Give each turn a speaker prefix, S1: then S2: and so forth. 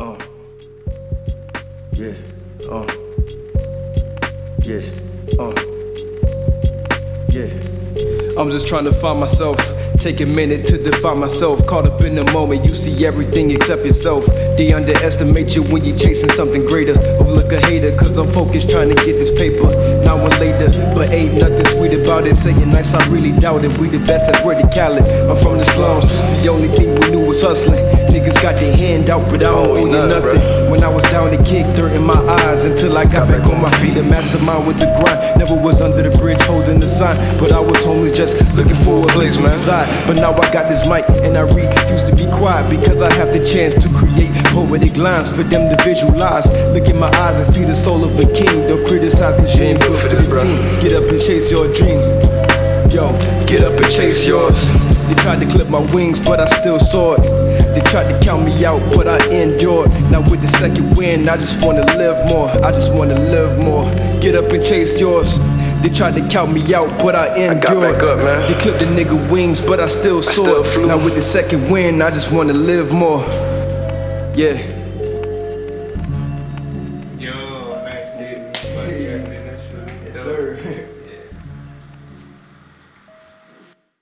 S1: Uh. Yeah. Uh. Yeah. Uh. Yeah. I'm just trying to find myself. Take a minute to define myself. Caught up in the moment, you see everything except yourself. They underestimate you when you're chasing something greater. Overlook a hater, cause I'm focused trying to get this paper. Now and later, but ain't nothing sweet about it. Saying nice, I really doubt it. We the best, that's where the Khaled. I'm from the slums, the only thing we knew was hustling. Got the hand out, but I don't owe you nothing. When I was down, to kick dirt in my eyes until I got back on my feet. A mastermind with the grind. Never was under the bridge holding the sign, but I was homeless just looking for a place to reside. But now I got this mic and I refuse to be quiet because I have the chance to create poetic lines for them to visualize. Look in my eyes and see the soul of a king. Don't criticize cause you ain't built for the team. Get up and chase your dreams. Yo, get up and chase yours. They tried to clip my wings, but I still saw it. They tried to count me out, but I endured. Now with the second win, I just wanna live more. I just wanna live more. Get up and chase yours. They tried to count me out, but I endured.
S2: got back up, man.
S1: They clipped the nigga wings, but I still saw
S2: still
S1: it.
S2: flew.
S1: Now with the second win, I just wanna live more. Yeah.
S3: Yo, nice dude. Yeah, man.